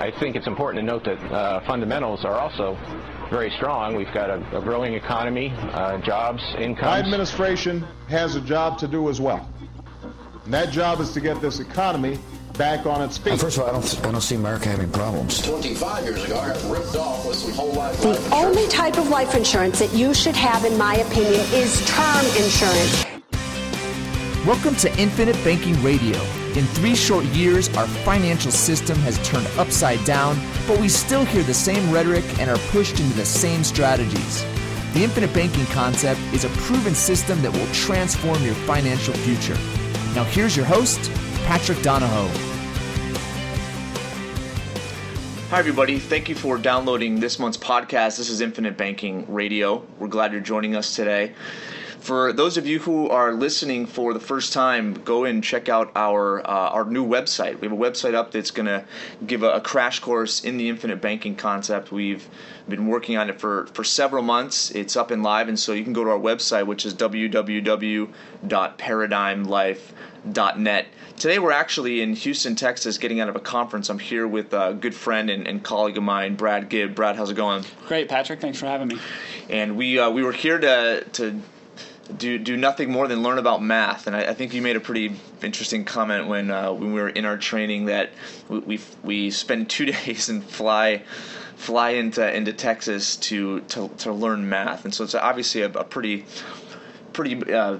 I think it's important to note that uh, fundamentals are also very strong. We've got a, a growing economy, uh, jobs, incomes. My administration has a job to do as well. And that job is to get this economy back on its feet. first of all, I don't, I don't see America having problems. 25 years ago, I got ripped off with some whole life The life only type of life insurance that you should have, in my opinion, is term insurance. Welcome to Infinite Banking Radio. In three short years, our financial system has turned upside down, but we still hear the same rhetoric and are pushed into the same strategies. The infinite banking concept is a proven system that will transform your financial future. Now, here's your host, Patrick Donohoe. Hi, everybody. Thank you for downloading this month's podcast. This is Infinite Banking Radio. We're glad you're joining us today. For those of you who are listening for the first time, go and check out our uh, our new website. We have a website up that's going to give a, a crash course in the infinite banking concept. We've been working on it for, for several months. It's up and live, and so you can go to our website, which is www.paradigmlife.net. Today we're actually in Houston, Texas, getting out of a conference. I'm here with a good friend and, and colleague of mine, Brad Gibb. Brad, how's it going? Great, Patrick. Thanks for having me. And we uh, we were here to to do do nothing more than learn about math. And I, I think you made a pretty interesting comment when uh, when we were in our training that we we, spend two days and fly fly into into Texas to to, to learn math. And so it's obviously a, a pretty pretty uh,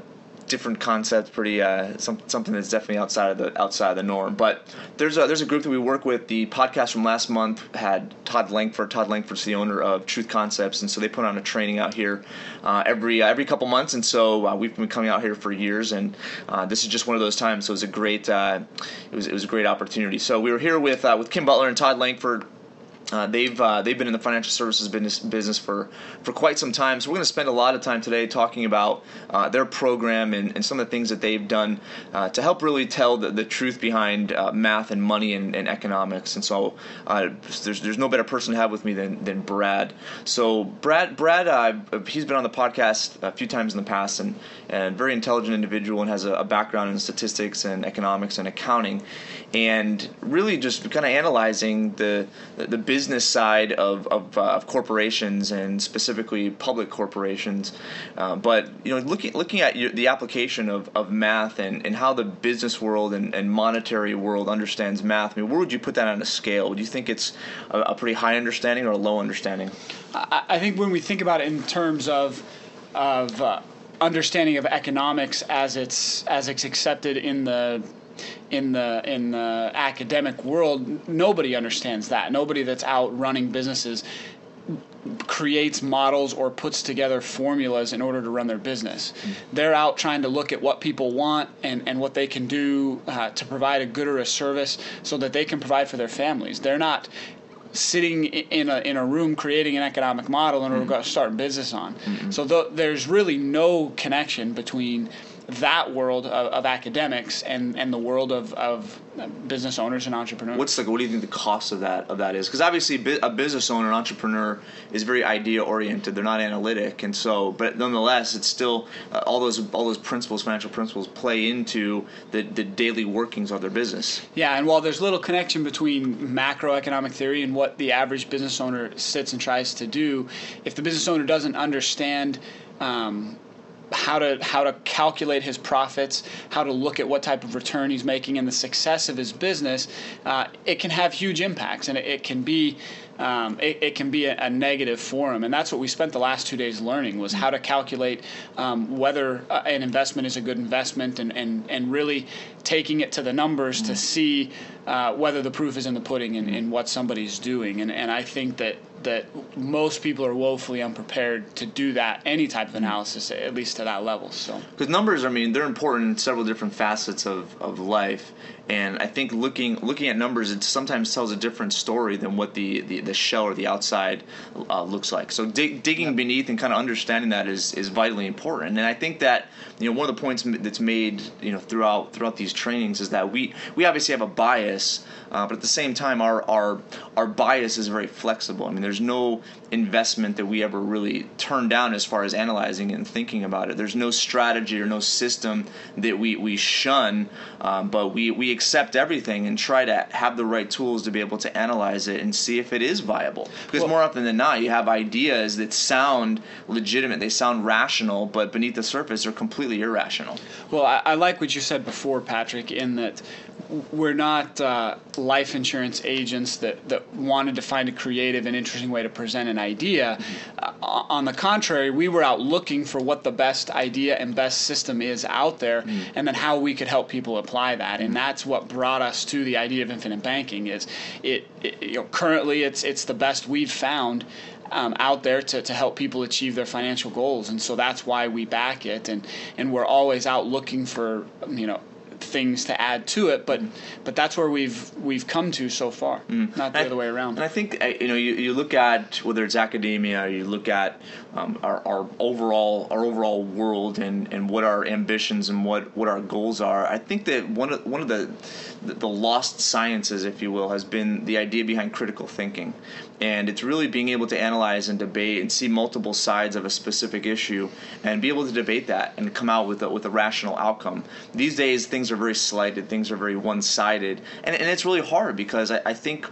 different concept, pretty uh, some, something that's definitely outside of the outside of the norm. But there's a there's a group that we work with. The podcast from last month had Todd Langford. Todd Langford's the owner of Truth Concepts, and so they put on a training out here uh, every uh, every couple months. And so uh, we've been coming out here for years, and uh, this is just one of those times. So it was a great uh, it was it was a great opportunity. So we were here with with Kim Butler and Todd Langford. Uh, they've uh, they've been in the financial services business business for, for quite some time. So we're going to spend a lot of time today talking about uh, their program and, and some of the things that they've done uh, to help really tell the, the truth behind uh, math and money and, and economics. And so uh, there's there's no better person to have with me than, than Brad. So Brad Brad he's been on the podcast a few times in the past and and very intelligent individual and has a, a background in statistics and economics and accounting and really just kind of analyzing the the business side of of, uh, of corporations and specifically public corporations. Uh, but you know, looking looking at your, the application of, of math and, and how the business world and, and monetary world understands math. I mean, where would you put that on a scale? Do you think it's a, a pretty high understanding or a low understanding? I, I think when we think about it in terms of of uh, understanding of economics as it's as it's accepted in the in the in the academic world, nobody understands that. Nobody that's out running businesses creates models or puts together formulas in order to run their business. Mm-hmm. They're out trying to look at what people want and, and what they can do uh, to provide a good or a service so that they can provide for their families. They're not sitting in a in a room creating an economic model in order to mm-hmm. start a business on. Mm-hmm. So th- there's really no connection between that world of, of academics and, and the world of, of business owners and entrepreneurs. What's like? What do you think the cost of that of that is? Because obviously, a business owner, an entrepreneur, is very idea oriented. They're not analytic, and so, but nonetheless, it's still uh, all those all those principles, financial principles, play into the the daily workings of their business. Yeah, and while there's little connection between macroeconomic theory and what the average business owner sits and tries to do, if the business owner doesn't understand um, how to how to calculate his profits, how to look at what type of return he's making, and the success of his business, uh, it can have huge impacts, and it, it can be um, it, it, can be a, a, negative for him. And that's what we spent the last two days learning was how to calculate um, whether uh, an investment is a good investment, and and and really taking it to the numbers to see uh, whether the proof is in the pudding in, in what somebody's doing. And and I think that that most people are woefully unprepared to do that any type of analysis at least to that level so. Because numbers i mean they're important in several different facets of, of life and i think looking looking at numbers it sometimes tells a different story than what the, the, the shell or the outside uh, looks like so dig, digging yep. beneath and kind of understanding that is, is vitally important and i think that you know one of the points that's made you know throughout throughout these trainings is that we we obviously have a bias uh, but at the same time our our our bias is very flexible i mean there's no investment that we ever really turn down as far as analyzing and thinking about it. There's no strategy or no system that we, we shun, um, but we, we accept everything and try to have the right tools to be able to analyze it and see if it is viable. Because more often than not, you have ideas that sound legitimate, they sound rational, but beneath the surface, they're completely irrational. Well, I, I like what you said before, Patrick, in that we're not uh, life insurance agents that, that wanted to find a creative and interesting way to present an idea. Uh, on the contrary, we were out looking for what the best idea and best system is out there, mm. and then how we could help people apply that. And that's what brought us to the idea of infinite banking. Is it, it you know, currently it's it's the best we've found. Um, out there to, to help people achieve their financial goals and so that's why we back it and and we're always out looking for you know things to add to it, but but that's where we've we've come to so far, mm. not the I, other way around. And I think you know you, you look at whether it's academia, you look at um, our, our overall our overall world and, and what our ambitions and what, what our goals are. I think that one of one of the the lost sciences, if you will, has been the idea behind critical thinking. And it's really being able to analyze and debate and see multiple sides of a specific issue and be able to debate that and come out with a, with a rational outcome. These days, things are very slighted, things are very one sided. And, and it's really hard because I, I think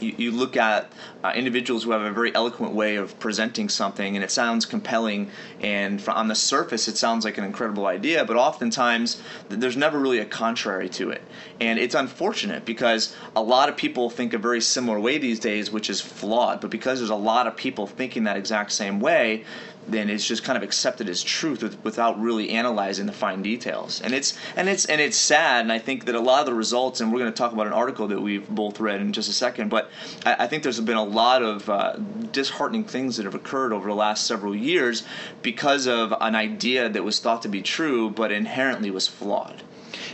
you, you look at uh, individuals who have a very eloquent way of presenting something and it sounds compelling and on the surface it sounds like an incredible idea but oftentimes there's never really a contrary to it. And it's unfortunate because a lot of people think a very similar way these days which is flawed but because there's a lot of people thinking that exact same way then it's just kind of accepted as truth with, without really analyzing the fine details. And it's and it's and it's sad. And I think that a lot of the results, and we're going to talk about an article that we've both read in just a second. But I, I think there's been a lot of uh, disheartening things that have occurred over the last several years because of an idea that was thought to be true, but inherently was flawed.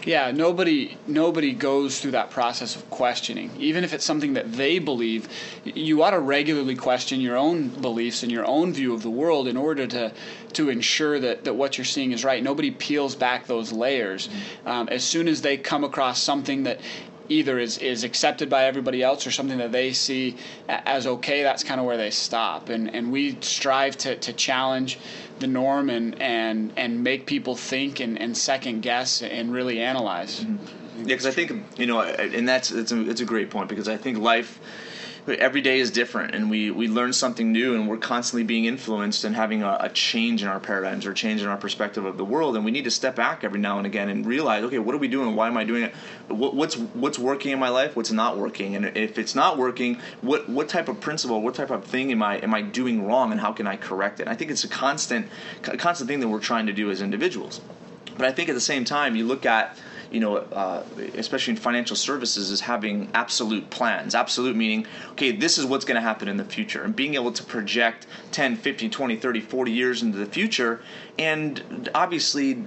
Yeah, nobody nobody goes through that process of questioning. Even if it's something that they believe, you ought to regularly question your own beliefs and your own view of the world in order to to ensure that, that what you're seeing is right. Nobody peels back those layers. Mm-hmm. Um, as soon as they come across something that either is, is accepted by everybody else or something that they see as okay, that's kind of where they stop. And, and we strive to, to challenge the norm and, and, and make people think and, and second guess and really analyze. Mm-hmm. Yeah, because I think, you know, and that's it's a, it's a great point because I think life every day is different and we, we learn something new and we're constantly being influenced and having a, a, change in our paradigms or change in our perspective of the world and we need to step back every now and again and realize okay what are we doing? Why am i doing it? What, what's what's working in my life? What's not working? And if it's not working what what type of principle what type of thing am i am i doing wrong and how can i correct it? I think it's a constant a constant thing that we're trying to do as individuals. But i think at the same time you look at you know, uh, especially in financial services, is having absolute plans. Absolute meaning, okay, this is what's going to happen in the future. And being able to project 10, 15, 20, 30, 40 years into the future and obviously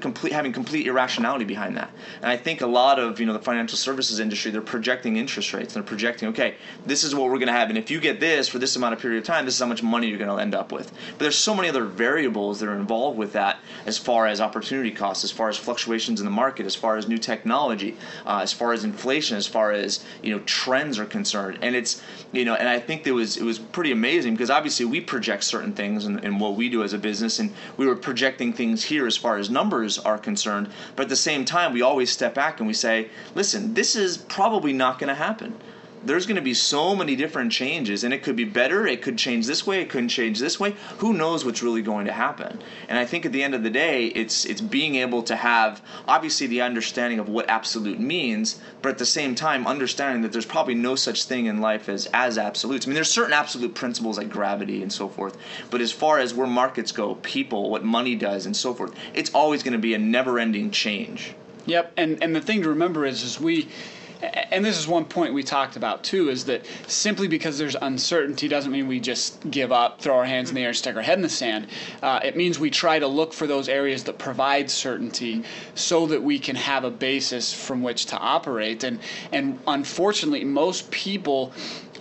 complete having complete irrationality behind that. And I think a lot of you know the financial services industry they're projecting interest rates. They're projecting okay, this is what we're going to have, and if you get this for this amount of period of time, this is how much money you're going to end up with. But there's so many other variables that are involved with that, as far as opportunity costs, as far as fluctuations in the market, as far as new technology, uh, as far as inflation, as far as you know trends are concerned. And it's you know, and I think it was it was pretty amazing because obviously we project certain things in, in what we do as a business, and we were projecting things here as far as numbers are concerned. But at the same time, we always step back and we say, listen, this is probably not going to happen there's going to be so many different changes and it could be better it could change this way it couldn't change this way. Who knows what's really going to happen? And i think at the end of the day it's it's being able to have obviously the understanding of what absolute means but at the same time understanding that there's probably no such thing in life as as absolutes. I mean there's certain absolute principles like gravity and so forth but as far as where markets go people what money does and so forth it's always going to be a never ending change. Yep, and and the thing to remember is is we and this is one point we talked about too is that simply because there's uncertainty doesn't mean we just give up throw our hands in the air stick our head in the sand. Uh, it means we try to look for those areas that provide certainty so that we can have a basis from which to operate. And and unfortunately most people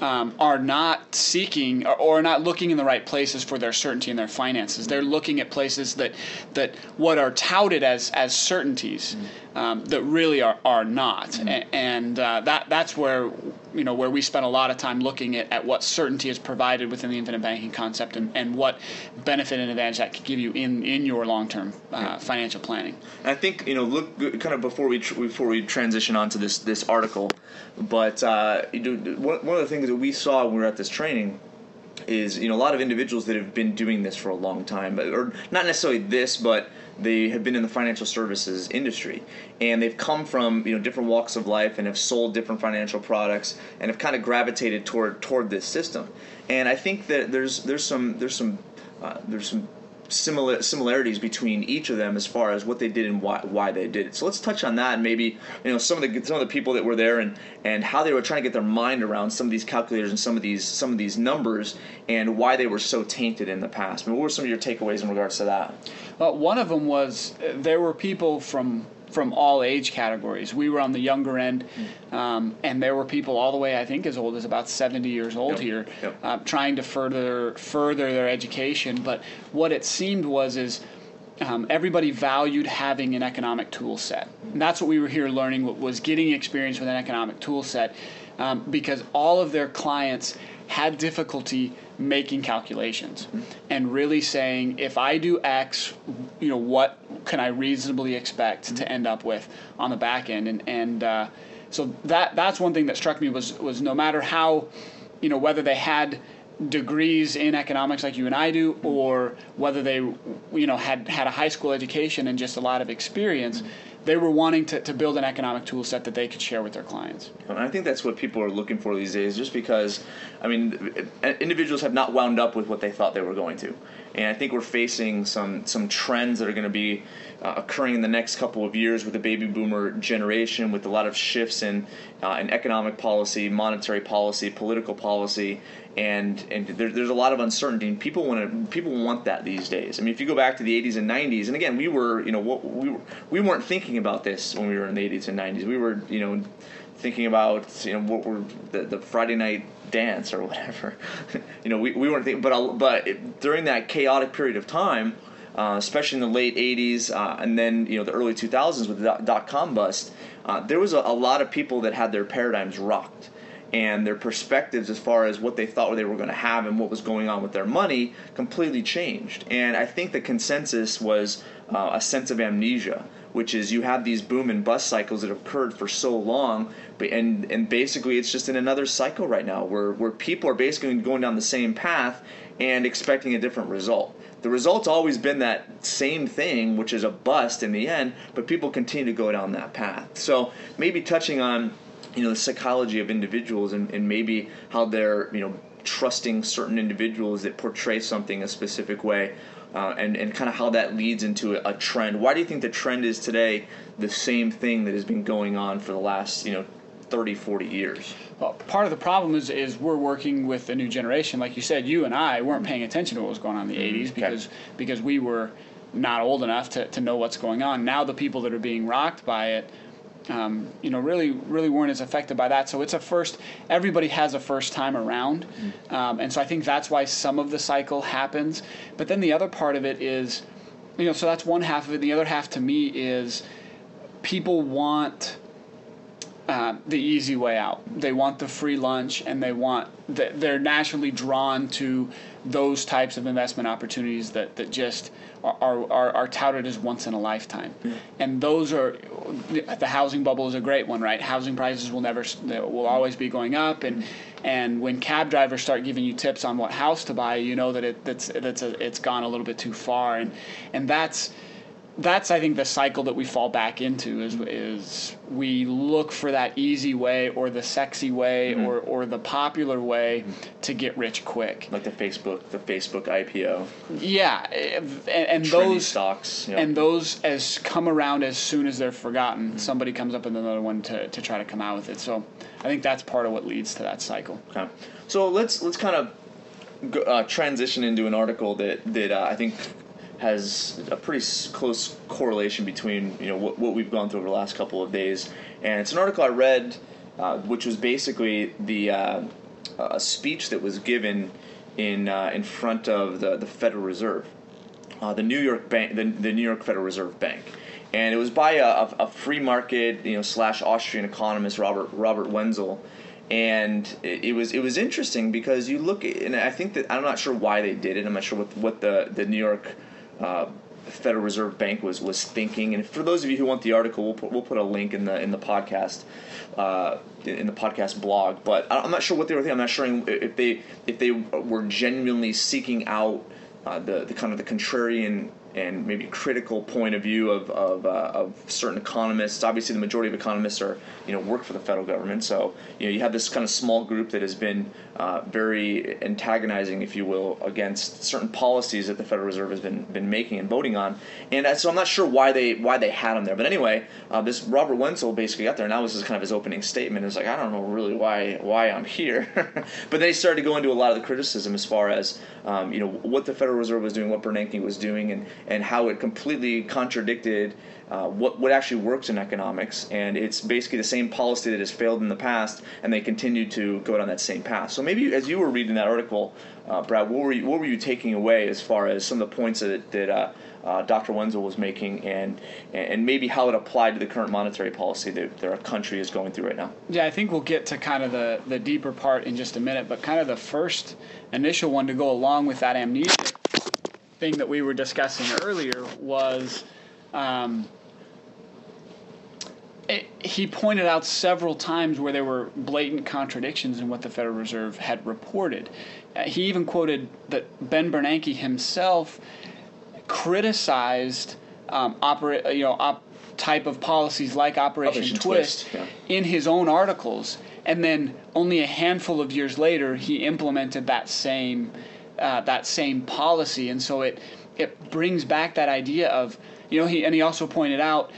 um, are not seeking or, or not looking in the right places for their certainty in their finances. They're looking at places that that what are touted as as certainties, um, that really are, are not. A- And uh, that that's where you know where we spend a lot of time looking at, at what certainty is provided within the infinite banking concept and, and what benefit and advantage that could give you in, in your long term uh, financial planning. And I think you know, look kind of before we tr- before we transition onto this this article, but uh, one one of the things that we saw when we were at this training is you know a lot of individuals that have been doing this for a long time, but- or not necessarily this, but they have been in the financial services industry and they've come from you know different walks of life and have sold different financial products and have kind of gravitated toward toward this system. And I think that there's there's some there's some uh, there's some similar similarities between each of them as far as what they did and why, why they did it. So let's touch on that and maybe you know some of the some of the people that were there and and how they were trying to get their mind around some of these calculators and some of these some of these numbers and why they were so tainted in the past. I mean, what were some of your takeaways in regards to that? Well, one of them was uh, there were people from from all age categories. We were on the younger end, um, and there were people all the way, I think, as old as about 70 years old Yep, here, yep. uh, trying to further further their education. But what it seemed was is um, everybody valued having an economic tool set. And that's what we were here learning was getting experience with an economic tool set um, because all of their clients had difficulty making calculations and really saying if I do X, you know, what can I reasonably expect to end up with on the back end? And and uh, so that that's one thing that struck me was was no matter how, you know, whether they had degrees in economics like you and I do, or whether they, you know, had had a high school education and just a lot of experience, they were wanting to, to build an economic tool set that they could share with their clients. And I think that's what people are looking for these days, just because, I mean, individuals have not wound up with what they thought they were going to, and I think we're facing some some trends that are going to be uh, occurring in the next couple of years with the baby boomer generation, with a lot of shifts in uh, in economic policy, monetary policy, political policy, and and there, there's a lot of uncertainty. And people want to people want that these days. I mean, if you go back to the 80s and 90s, and again, we were you know what we were, we weren't thinking about this when we were in the 80s and 90s. We were you know thinking about you know what were the, the Friday night dance or whatever. you know, we, we weren't thinking, but I'll- but it, during that chaotic period of time, uh, especially in the late '80s uh, and then you know the early 2000s with the dot, dot com bust, uh, there was a, a lot of people that had their paradigms rocked. And their perspectives as far as what they thought they were going to have and what was going on with their money completely changed. And I think the consensus was uh, a sense of amnesia, which is you have these boom and bust cycles that have occurred for so long, but and and basically it's just in another cycle right now where where people are basically going down the same path and expecting a different result. The result's always been that same thing, which is a bust in the end, but people continue to go down that path. So maybe touching on you know the psychology of individuals and, and maybe how they're you know trusting certain individuals that portray something a specific way uh, and, and kind of how that leads into a, a trend. Why do you think the trend is today the same thing that has been going on for the last you know 30 40 years? Well, part of the problem is is we're working with a new generation. Like you said, you and I weren't paying attention to what was going on in the '80s because because we were not old enough to, to know what's going on. Now the people that are being rocked by it, um, you know, really really weren't as affected by that. So it's a first. Everybody has a first time around, um, and so I think that's why some of the cycle happens. But then the other part of it is, you know, so that's one half of it. The other half to me is people want uh, the easy way out. They want the free lunch, and they want th- they're naturally drawn to those types of investment opportunities that, that just are, are, are touted as once in a lifetime. And those are the housing bubble is a great one, right? Housing prices will never will always be going up, and and when cab drivers start giving you tips on what house to buy, you know that it that's that's a, it's gone a little bit too far, and and that's that's I think the cycle that we fall back into is is we look for that easy way or the sexy way or, or the popular way to get rich quick. like the facebook the facebook ipo Yeah, and, and those stocks yeah. and those as come around as soon as they're forgotten. Somebody comes up with another one to, to try to come out with it. So I think that's part of what leads to that cycle. Okay. So let's let's kind of uh, transition into an article that that uh, I think has a pretty close correlation between you know what, what we've gone through over the last couple of days, and it's an article I read, uh, which was basically the uh, a speech that was given in uh, in front of the the Federal Reserve, uh, the New York Bank, the, the New York Federal Reserve Bank, and it was by a, a free market you know slash Austrian economist Robert Robert Wenzel. And it, was it was interesting because you look at, and I think that I'm not sure why they did it. I'm not sure what what the the New York uh, Federal Reserve Bank was was thinking. And for those of you who want the article, we'll put, we'll put a link in the in the podcast uh, in the podcast blog. But I'm not sure what they were thinking. I'm not sure if they if they were genuinely seeking out uh, the the kind of the contrarian and maybe critical point of view of of, uh, of, certain economists. Obviously, the majority of economists are you know work for the federal government, so you know you have this kind of small group that has been uh, very antagonizing, if you will, against certain policies that the Federal Reserve has been been making and voting on. And so I'm not sure why they why they had him there, but anyway, uh, this Robert Wenzel basically got there, and that was kind of his opening statement. It's like I don't know really why why I'm here, but then he started to go into a lot of the criticism as far as um, you know what the Federal Reserve was doing, what Bernanke was doing, and and how it completely contradicted uh, what what actually works in economics, and it's basically the same policy that has failed in the past, and they continue to go down that same path. So maybe as you were reading that article, uh, Brad, what were you, what were you taking away as far as some of the points that that uh, uh Dr. Wenzel was making, and and maybe how it applied to the current monetary policy that, that our country is going through right now? Yeah, I think we'll get to kind of the the deeper part in just a minute, but kind of the first initial one to go along with that amnesia thing that we were discussing earlier was. Um, it, he pointed out several times where there were blatant contradictions in what the Federal Reserve had reported. Uh, he even quoted that Ben Bernanke himself criticized um, opera, you know, op- type of policies like Operation, Operation Twist, Twist yeah. in his own articles, and then only a handful of years later he implemented that same uh, that same policy, and so it it brings back that idea of you know he and he also pointed out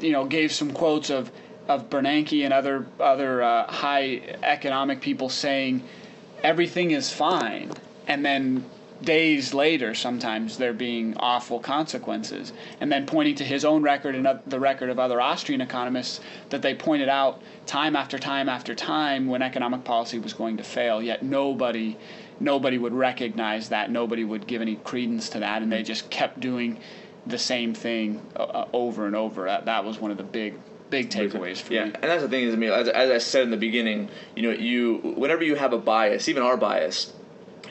you know, gave some quotes of of Bernanke and other other uh, high economic people saying everything is fine, and then days later, sometimes there being awful consequences, and then pointing to his own record and the record of other Austrian economists that they pointed out time after time after time when economic policy was going to fail. Yet nobody nobody would recognize that, nobody would give any credence to that, and they just kept doing the same thing uh, uh, over and over. That, that was one of the big big takeaways for yeah. me. Yeah, and that's the thing is, I mean, as, as, I said in the beginning, you know, you whenever you have a bias, even our bias,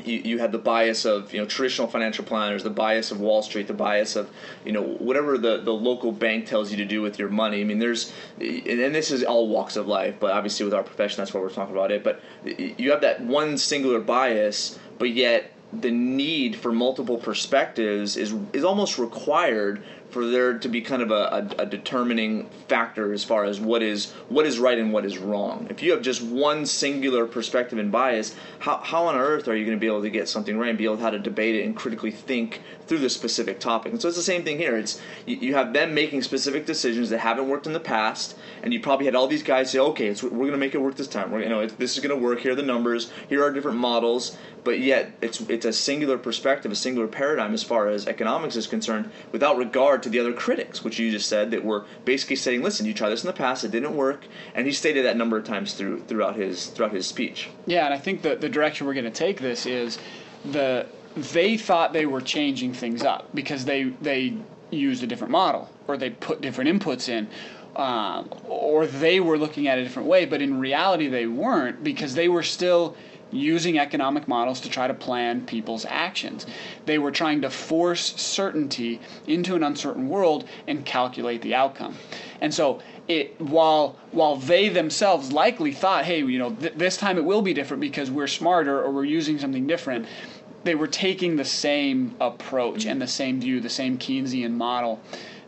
you, you have the bias of you know traditional financial planners, the bias of Wall Street, the bias of you know whatever the, the local bank tells you to do with your money. I mean, there's and this is all walks of life, but obviously with our profession, that's what we're talking about it. But you have that one singular bias, but yet the need for multiple perspectives is is almost required for there to be kind of a, a, a, determining factor as far as what is what is right and what is wrong. If you have just one singular perspective and bias, how, how on earth are you going to be able to get something right and be able to how to debate it and critically think through the specific topic? And so it's the same thing here. It's you, you have them making specific decisions that haven't worked in the past, and you probably had all these guys say, okay, we're going to make it work this time. We're, you know, this is going to work. Here are the numbers. Here are different models. But yet, it's it's a singular perspective, a singular paradigm as far as economics is concerned, without regard to the other critics, which you just said that were basically saying, "Listen, you tried this in the past, it didn't work," and he stated that number of times through throughout his throughout his speech. Yeah, and I think the the direction we're going to take this is the they thought they were changing things up because they they used a different model or they put different inputs in. Um, or they were looking at it a different way, but in reality they weren't because they were still using economic models to try to plan people's actions. They were trying to force certainty into an uncertain world and calculate the outcome. And so it while while they themselves likely thought, hey, you know, th- this time it will be different because we're smarter or we're using something different. They were taking the same approach and the same view, the same Keynesian model.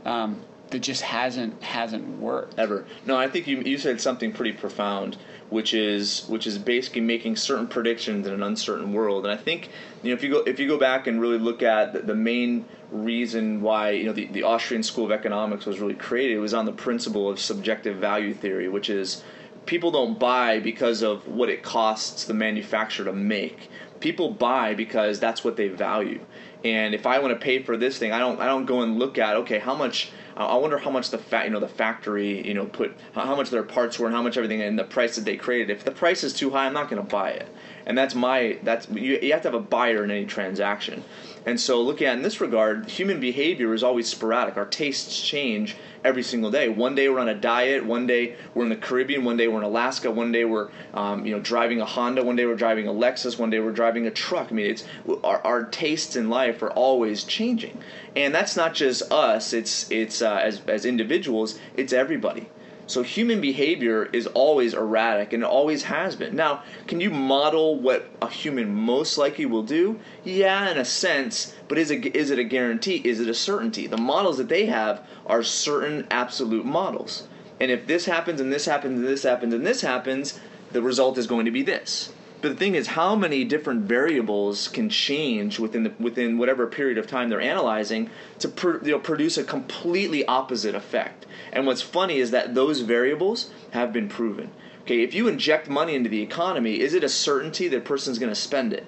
Um, that just hasn't hasn't worked ever. No, I think you you said something pretty profound which is which is basically making certain predictions in an uncertain world. And I think you know if you go if you go back and really look at the, the main reason why you know the, the Austrian School of Economics was really created was on the principle of subjective value theory, which is people don't buy because of what it costs the manufacturer to make. People buy because that's what they value. And if I want to pay for this thing, I don't I don't go and look at okay how much I wonder how much the fa- you know the factory you know put how how much their parts were and how much everything and the price that they created. If the price is too high, I'm not going to buy it. And that's my that's you, you have to have a buyer in any transaction. And so looking at in this regard, human behavior is always sporadic. Our tastes change every single day. One day we're on a diet. One day we're in the Caribbean. One day we're in Alaska. One day we're um, you know driving a Honda. One day we're driving a Lexus. One day we're driving a truck. I mean, it's our, our tastes in life are always changing, and that's not just us. It's it's uh, as as individuals. It's everybody. So human behavior is always erratic and always has been. Now, can you model what a human most likely will do? Yeah, in a sense, but is it is it a guarantee? Is it a certainty? The models that they have are certain absolute models. And if this happens and this happens and this happens and this happens, the result is going to be this. But the thing is, how many different variables can change within the, within whatever period of time they're analyzing to pr- you know, produce a completely opposite effect? And what's funny is that those variables have been proven. Okay, if you inject money into the economy, is it a certainty that a person's going to spend it?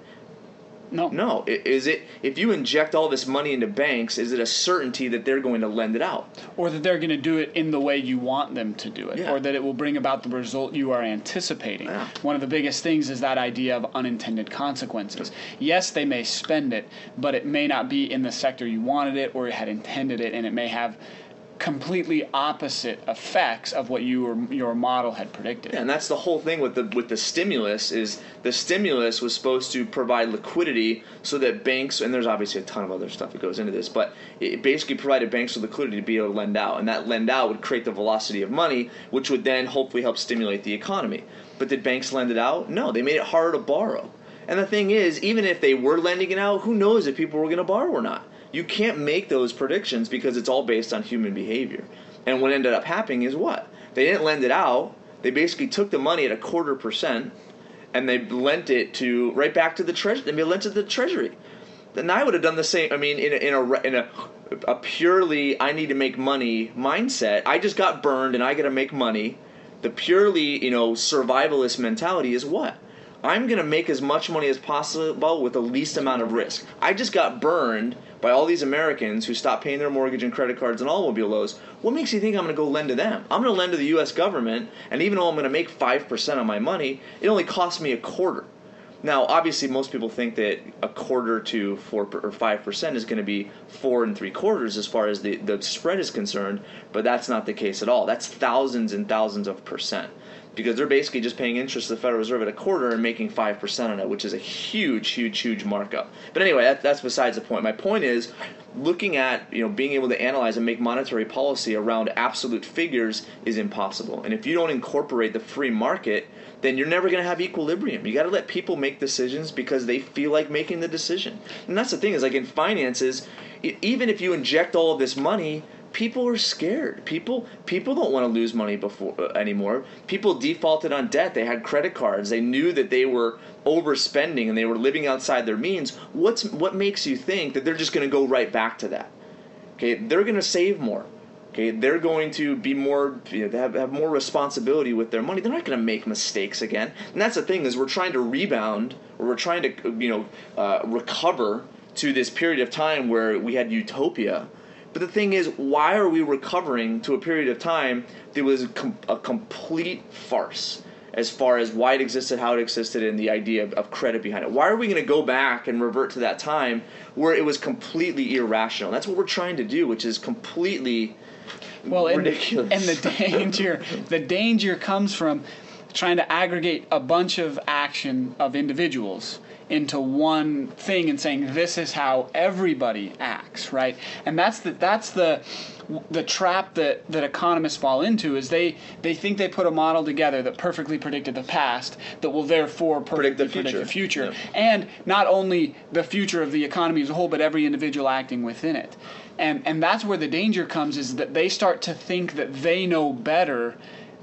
No. No. Is it if you inject all this money into banks, is it a certainty that they're going to lend it out? Or that they're going to do it in the way you want them to do it, Yeah. or that it will bring about the result you are anticipating. Yeah. One of the biggest things is that idea of unintended consequences. Yes, they may spend it, but it may not be in the sector you wanted it or had intended it, and it may have completely opposite effects of what you or your model had predicted. Yeah, and that's the whole thing with the with the stimulus is the stimulus was supposed to provide liquidity so that banks and there's obviously a ton of other stuff that goes into this, but it basically provided banks with liquidity to be able to lend out, and that lend out would create the velocity of money, which would then hopefully help stimulate the economy. But did banks lend it out? No, they made it harder to borrow. And the thing is, even if they were lending it out, who knows if people were going to borrow or not? You can't make those predictions because it's all based on human behavior. And what ended up happening is what? They didn't lend it out. They basically took the money at a quarter percent and they lent it to right back to the treasury. They lent it to the treasury. Then I would have done the same. I mean, in a, in a in a a purely I need to make money mindset. I just got burned and I got to make money. The purely you know survivalist mentality is what? I'm gonna make as much money as possible with the least amount of risk. I just got burned by all these Americans who stopped paying their mortgage and credit cards and automobile loans. What makes you think I'm gonna go lend to them? I'm gonna lend to the U.S. government, and even though I'm gonna make five percent on my money, it only costs me a quarter. Now, obviously, most people think that a quarter to four or five percent is going to be four and three quarters as far as the, the spread is concerned, but that's not the case at all. That's thousands and thousands of percent because they're basically just paying interest to the Federal Reserve at a quarter and making five percent on it, which is a huge, huge, huge markup. But anyway, that, that's besides the point. My point is looking at you know being able to analyze and make monetary policy around absolute figures is impossible. And if you don't incorporate the free market then you're never going to have equilibrium. You got to let people make decisions because they feel like making the decision. And that's the thing is like in finances, even if you inject all of this money, people are scared. People people don't want to lose money before uh, anymore. People defaulted on debt. They had credit cards. They knew that they were overspending and they were living outside their means. What's what makes you think that they're just going to go right back to that? Okay, they're going to save more. Okay, they're going to be more, you know, have, have more responsibility with their money. They're not going to make mistakes again. And that's the thing is we're trying to rebound or we're trying to, you know, uh, recover to this period of time where we had utopia. But the thing is, why are we recovering to a period of time that was com- a complete farce as far as why it existed, how it existed, and the idea of, of credit behind it? Why are we going to go back and revert to that time where it was completely irrational? That's what we're trying to do, which is completely well, and, ridiculous. and the danger, the danger comes from trying to aggregate a bunch of action of individuals into one thing and saying this is how everybody acts, right? And that's the that's the the trap that, that economists fall into is they, they think they put a model together that perfectly predicted the past that will therefore Predict the predict the future. future and not only the future of the economy as a whole but every individual acting within it and and that's where the danger comes is that they start to think that they know better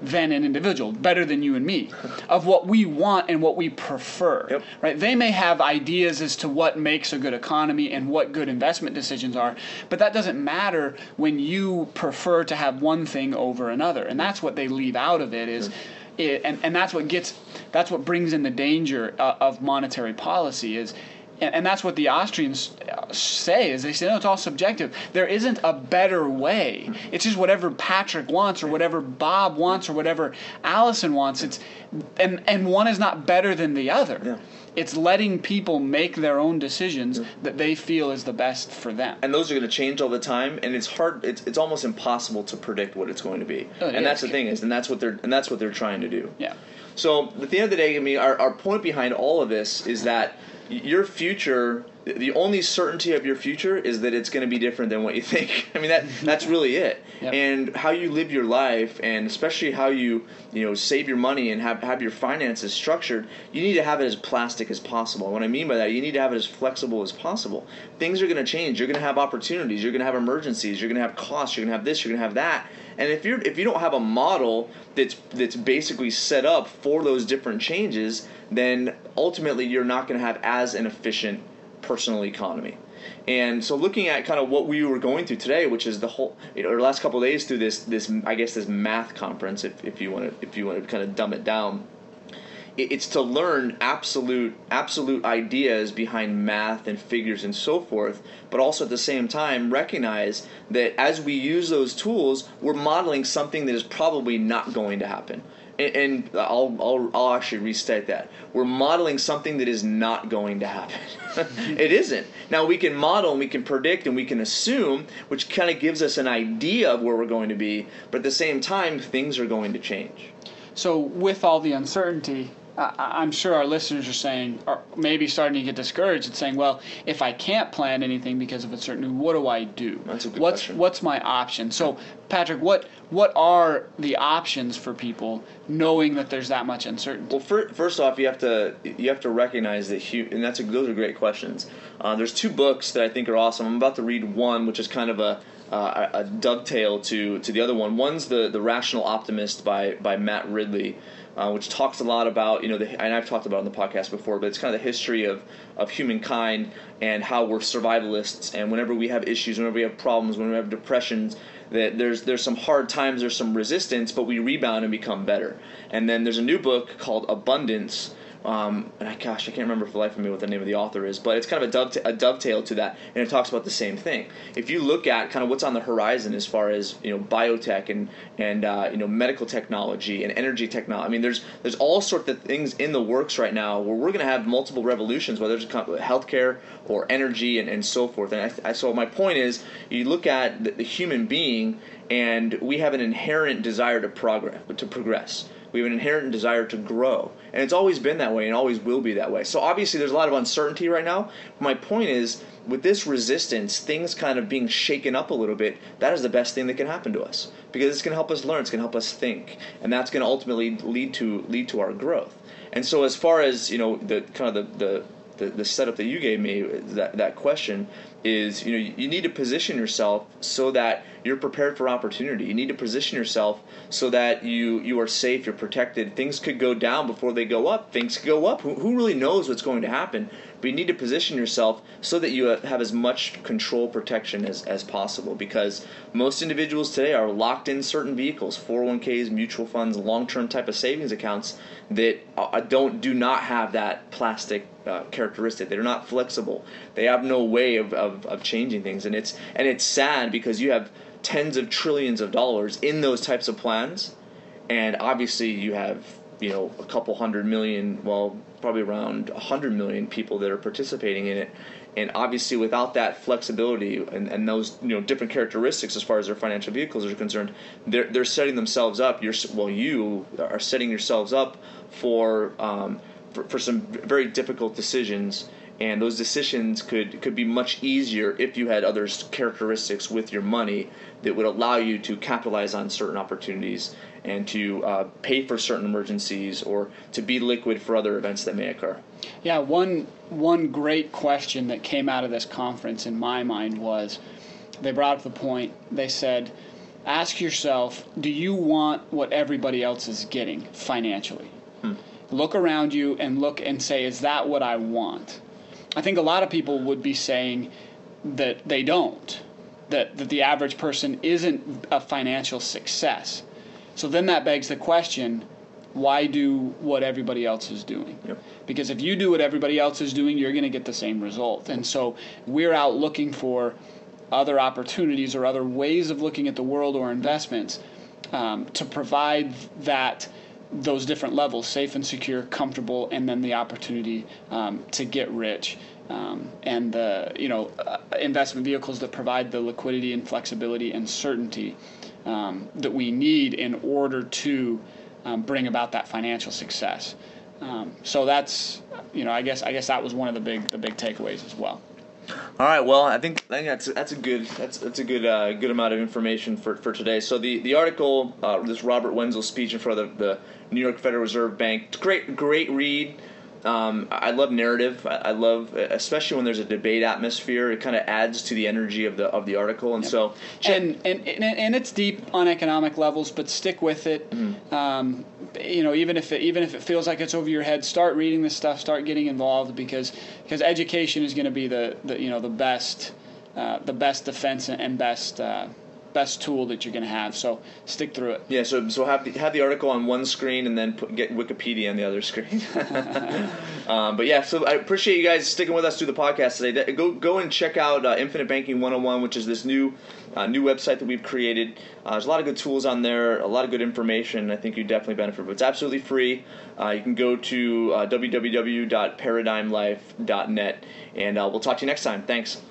than an individual better than you and me of what we want and what we prefer Yep. right they may have ideas as to what makes a good economy and what good investment decisions are but that doesn't matter when you prefer to have one thing over another and that's what they leave out of it is it, and, and that's what gets that's what brings in the danger uh, of monetary policy is and, and that's what the Austrians say is they say no, it's all subjective. There isn't a better way. It's just whatever Patrick wants or whatever Bob wants or whatever Allison wants. It's and and one is not better than the other. Yeah. It's letting people make their own decisions that they feel is the best for them. and those are going to change all the time and it's hard it's, it's almost impossible to predict what it's going to be Oh, yeah. and that's the thing is and that's what they're and that's what they're trying to do Yeah. so at the end of the day i mean our, our point behind all of this is that your future the only certainty of your future is that it's going to be different than what you think. I mean that that's really it. Yep. and how you live your life and especially how you you know save your money and have, have your finances structured you need to have it as plastic as possible. What i mean by that you need to have it as flexible as possible. Things are going to change. You're going to have opportunities. You're going to have emergencies. You're going to have costs. You're going to have this. You're going to have that. And if you're if you don't have a model that's that's basically set up for those different changes then ultimately you're not going to have as an efficient personal economy. And so looking at kind of what we were going through today, which is the whole, you know, the last couple days through this, this I guess this math conference, if, if you want to, if you want to kind of dumb it down, it- it's to learn absolute absolute ideas behind math and figures and so forth but also at the same time recognize that as we use those tools we're modeling something that is probably not going to happen and, I'll, I'll, I'll actually restate that. We're modeling something that is not going to happen. It isn't. Now we can model and we can predict and we can assume which kind of gives us an idea of where we're going to be but at the same time things are going to change. So with all the uncertainty, I, I'm sure our listeners are saying, or maybe starting to get discouraged and saying, "Well, if I can't plan anything because of uncertainty, what do I do? That's a good what's question. what's my option?" So, Patrick, what what are the options for people knowing that there's that much uncertainty? Well, fir- first off, you have to you have to recognize that, hu- and that's a, those are great questions. Uh, there's two books that I think are awesome. I'm about to read one, which is kind of a uh, a dovetail to to the other one. One's the the Rational Optimist by by Matt Ridley, uh, which talks a lot about you know the and I've talked about on the podcast before, but it's kind of the history of of humankind and how we're survivalists, and whenever we have issues, whenever we have problems, whenever we have depressions, that there's there's some hard times, there's some resistance, but we rebound and become better. And then there's a new book called Abundance. Um, and I, gosh, I can't remember for the life of me what the name of the author is, but it's kind of a, a dovetail to that, and it talks about the same thing. If you look at kind of what's on the horizon as far as you know biotech and and uh, you know medical technology and energy technology, I mean, there's there's all sorts of things in the works right now where we're going to have multiple revolutions, whether it's healthcare or energy and, and so forth. And I, I, so my point is, you look at the, the human being, and we have an inherent desire to progress, to progress. We have an inherent desire to grow. And it's always been that way and always will be that way. So obviously there's a lot of uncertainty right now. My point is with this resistance, things kind of being shaken up a little bit, that is the best thing that can happen to us. Because it's going to help us learn, it's going to help us think, and that's going to ultimately lead to lead to our growth. And so as far as, you know, the kind of the, the the, the setup that you gave me that that question is you know you, need to position yourself so that you're prepared for opportunity. You need to position yourself so that you you are safe you're protected. Things could go down before they go up. Things could go up. Who, who really knows what's going to happen? But you need to position yourself so that you have as much control protection as, as possible because most individuals today are locked in certain vehicles 401ks mutual funds long-term type of savings accounts that uh, don't do not have that plastic uh, characteristic. They're not flexible. They have no way of, of, of changing things. And it's and it's sad because you have tens of trillions of dollars in those types of plans. And obviously you have you know a couple hundred million well probably around a hundred million people that are participating in it. And obviously without that flexibility and, and those you know different characteristics as far as their financial vehicles are concerned they're, they're setting themselves up. You're well you are setting yourselves up for um, for, for some very difficult decisions and those decisions could could be much easier if you had other characteristics with your money that would allow you to capitalize on certain opportunities and to uh, pay for certain emergencies or to be liquid for other events that may occur. Yeah, one one great question that came out of this conference in my mind was they brought up the point. They said, "Ask yourself, do you want what everybody else is getting financially? Look around you and look and say, is that what I want?" I think a lot of people would be saying that they don't. That that the average person isn't a financial success. So then that begs the question, why do what everybody else is doing? Yep. Because if you do what everybody else is doing, you're going to get the same result. And so we're out looking for other opportunities or other ways of looking at the world or investments um, to provide that those different levels safe and secure comfortable and then the opportunity um, to get rich. Um, and the you know uh, investment vehicles that provide the liquidity and flexibility and certainty um, that we need in order to um, bring about that financial success. Um, so that's you know I guess I guess that was one of the big the big takeaways as well All right. Well, I think I think that's that's a good that's that's a good uh, good amount of information for, for today. So the the article, uh, this Robert Wenzel speech in front of the, the New York Federal Reserve Bank, great great read. Um, I love narrative. I love, especially when there's a debate atmosphere. It kind of adds to the energy of the of the article. And so, check- and, and and and it's deep on economic levels, but stick with it. Mm-hmm. Um, you know, even if it, even if it feels like it's over your head, start reading this stuff, start getting involved because because education is going to be the, the you know the best uh, the best defense and best uh, best tool that you're going to have. So stick through it. yeah. So so have the, have the article on one screen and then put, get Wikipedia on the other screen. um, but yeah, so I appreciate you guys sticking with us through the podcast today. Go go and check out uh, Infinite Banking 101, which is this new uh, new website that we've created. Uh, there's a lot of good tools on there, a lot of good information. I think you definitely benefit. But it's absolutely free. Uh, you can go to uh, www.paradigmlife.net, and uh, we'll talk to you next time. Thanks.